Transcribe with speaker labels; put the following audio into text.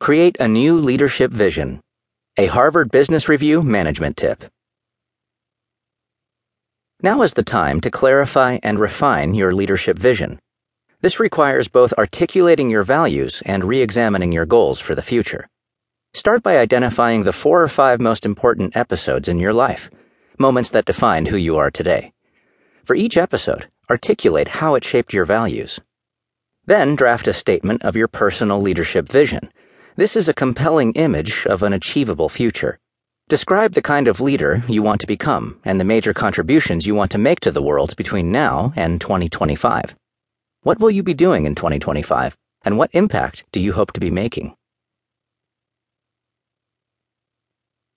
Speaker 1: Create a new leadership vision. A Harvard Business Review management tip. Now is the time to clarify and refine your leadership vision. This requires both articulating your values and re examining your goals for the future. Start by identifying the four or five most important episodes in your life, moments that defined who you are today. For each episode, articulate how it shaped your values. Then draft a statement of your personal leadership vision. This is a compelling image of an achievable future. Describe the kind of leader you want to become and the major contributions you want to make to the world between now and 2025. What will you be doing in 2025, and what impact do you hope to be making?